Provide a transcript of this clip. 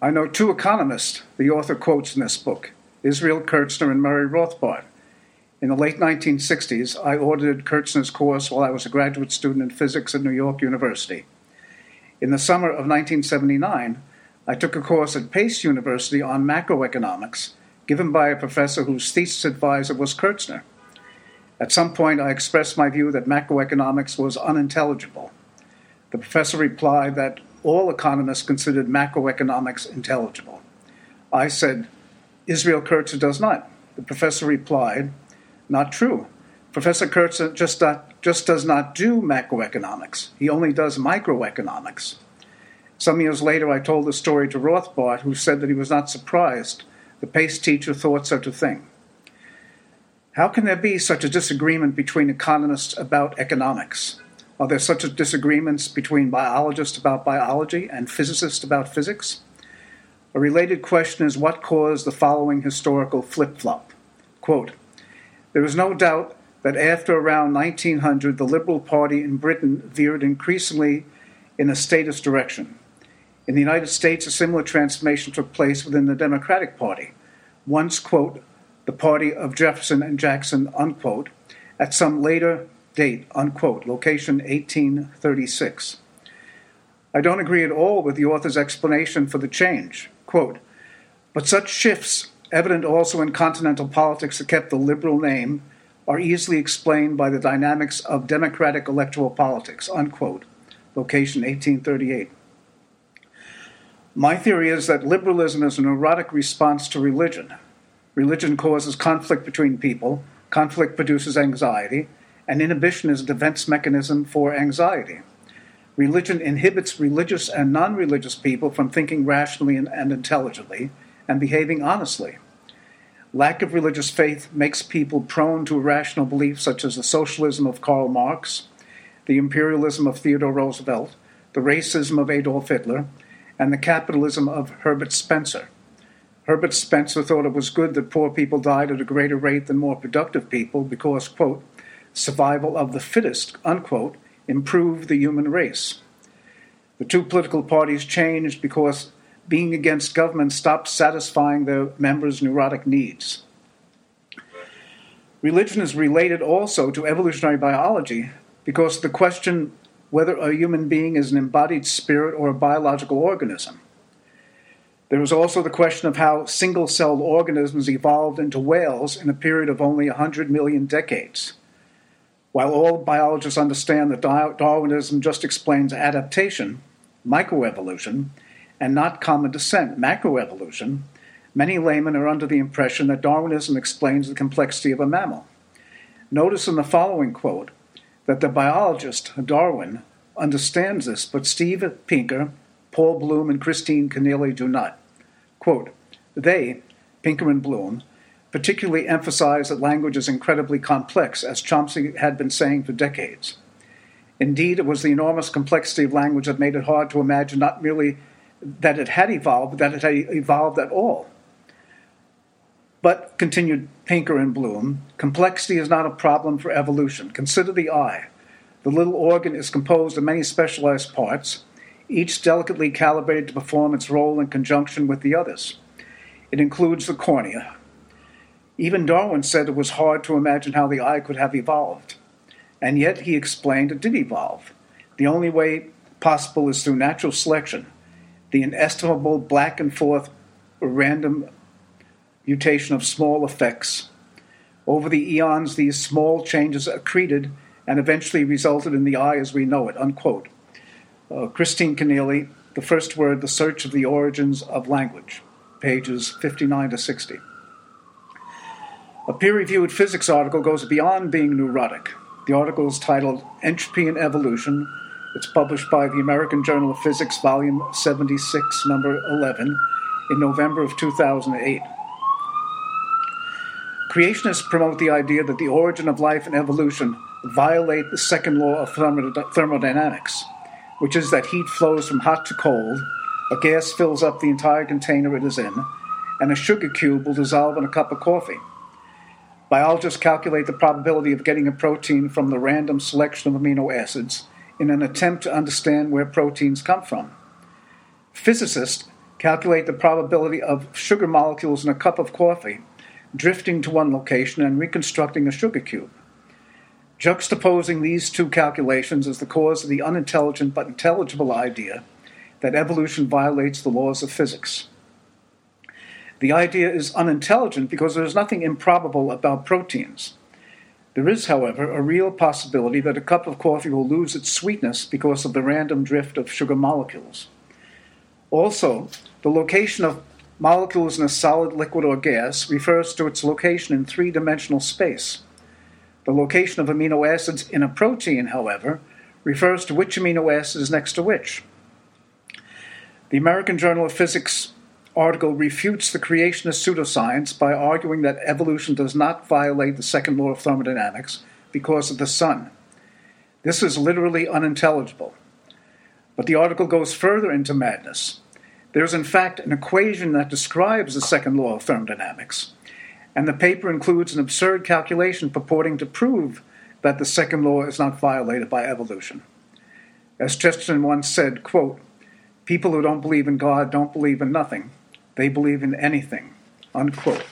I know two economists the author quotes in this book Israel Kirzner and Murray Rothbard. In the late 1960s, I audited Kirzner's course while I was a graduate student in physics at New York University. In the summer of 1979, I took a course at Pace University on macroeconomics, given by a professor whose thesis advisor was Kirzner. At some point, I expressed my view that macroeconomics was unintelligible. The professor replied that all economists considered macroeconomics intelligible. I said, Israel Kirzner does not. The professor replied, Not true. Professor Kirzner just, just does not do macroeconomics, he only does microeconomics. Some years later, I told the story to Rothbard, who said that he was not surprised the PACE teacher thought such a thing. How can there be such a disagreement between economists about economics? Are there such disagreements between biologists about biology and physicists about physics? A related question is what caused the following historical flip flop? Quote There is no doubt that after around 1900, the Liberal Party in Britain veered increasingly in a statist direction. In the United States, a similar transformation took place within the Democratic Party. Once, quote, the party of Jefferson and Jackson, unquote, at some later date, unquote, location 1836. I don't agree at all with the author's explanation for the change. Quote, but such shifts, evident also in continental politics that kept the liberal name, are easily explained by the dynamics of democratic electoral politics, unquote, location 1838. My theory is that liberalism is an erotic response to religion, Religion causes conflict between people, conflict produces anxiety, and inhibition is a defense mechanism for anxiety. Religion inhibits religious and non religious people from thinking rationally and, and, intelligently and behaving honestly. Lack of religious faith makes people prone to irrational beliefs such as the socialism of Karl Marx, the imperialism of Theodore Roosevelt, the racism of Adolf Hitler, and the capitalism of Herbert Spencer. Herbert Spencer thought it was good that poor people died at a greater rate than more productive people because, quote, survival of the fittest, unquote, improved the human race. The two political parties changed because being against government stopped satisfying their members' neurotic needs. Religion is related also to evolutionary biology because the question whether a human being is an embodied spirit or a biological organism. There was also the question of how single celled organisms evolved into whales in a period of only 100 million decades. While all biologists understand that Darwinism just explains adaptation, microevolution, and not common descent, macroevolution, many laymen are under the impression that Darwinism explains the complexity of a mammal. Notice in the following quote that the biologist, Darwin, understands this, but Steve Pinker Paul Bloom and Christine Kenneally do not. Quote, they, Pinker and Bloom, particularly emphasize that language is incredibly complex, as Chomsky had been saying for decades. Indeed, it was the enormous complexity of language that made it hard to imagine not merely that it had evolved, but that it had evolved at all. But, continued Pinker and Bloom, complexity is not a problem for evolution. Consider the eye. The little organ is composed of many specialized parts, each delicately calibrated to perform its role in conjunction with the others. It includes the cornea. Even Darwin said it was hard to imagine how the eye could have evolved. And yet he explained it did evolve. The only way possible is through natural selection, the inestimable back and forth random mutation of small effects. Over the eons, these small changes accreted and eventually resulted in the eye as we know it. Unquote uh, Christine Kenneally, The First Word, The Search of the Origins of Language, pages 59 to 60. A peer reviewed physics article goes beyond being neurotic. The article is titled Entropy and Evolution. It's published by the American Journal of Physics, Volume 76, Number 11, in November of 2008. Creationists promote the idea that the origin of life and evolution violate the second law of thermodynamics which is that heat flows from hot to cold, a gas fills up the entire container it is in, and a sugar cube will dissolve in a cup of coffee. Biologists calculate the probability of getting a protein from the random selection of amino acids in an attempt to understand where proteins come from. Physicists calculate the probability of sugar molecules in a cup of coffee drifting to one location and reconstructing a sugar cube. Juxtaposing these two calculations is the cause of the unintelligent but intelligible idea that evolution violates the laws of physics. The idea is unintelligent because there is nothing improbable about proteins. There is, however, a real possibility that a cup of coffee will lose its sweetness because of the random drift of sugar molecules. Also, the location of molecules in a solid, liquid, or gas refers to its location in three dimensional space. The location of amino acids in a protein, however, refers to which amino acid is next to which. The American Journal of Physics article refutes the creationist pseudoscience by arguing that evolution does not violate the second law of thermodynamics because of the sun. This is literally unintelligible. But the article goes further into madness. There's, in fact, an equation that describes the second law of thermodynamics, and the paper includes an absurd calculation purporting to prove that the second law is not violated by evolution. As Chesterton once said, quote, People who don't believe in God don't believe in nothing. They believe in anything. Unquote.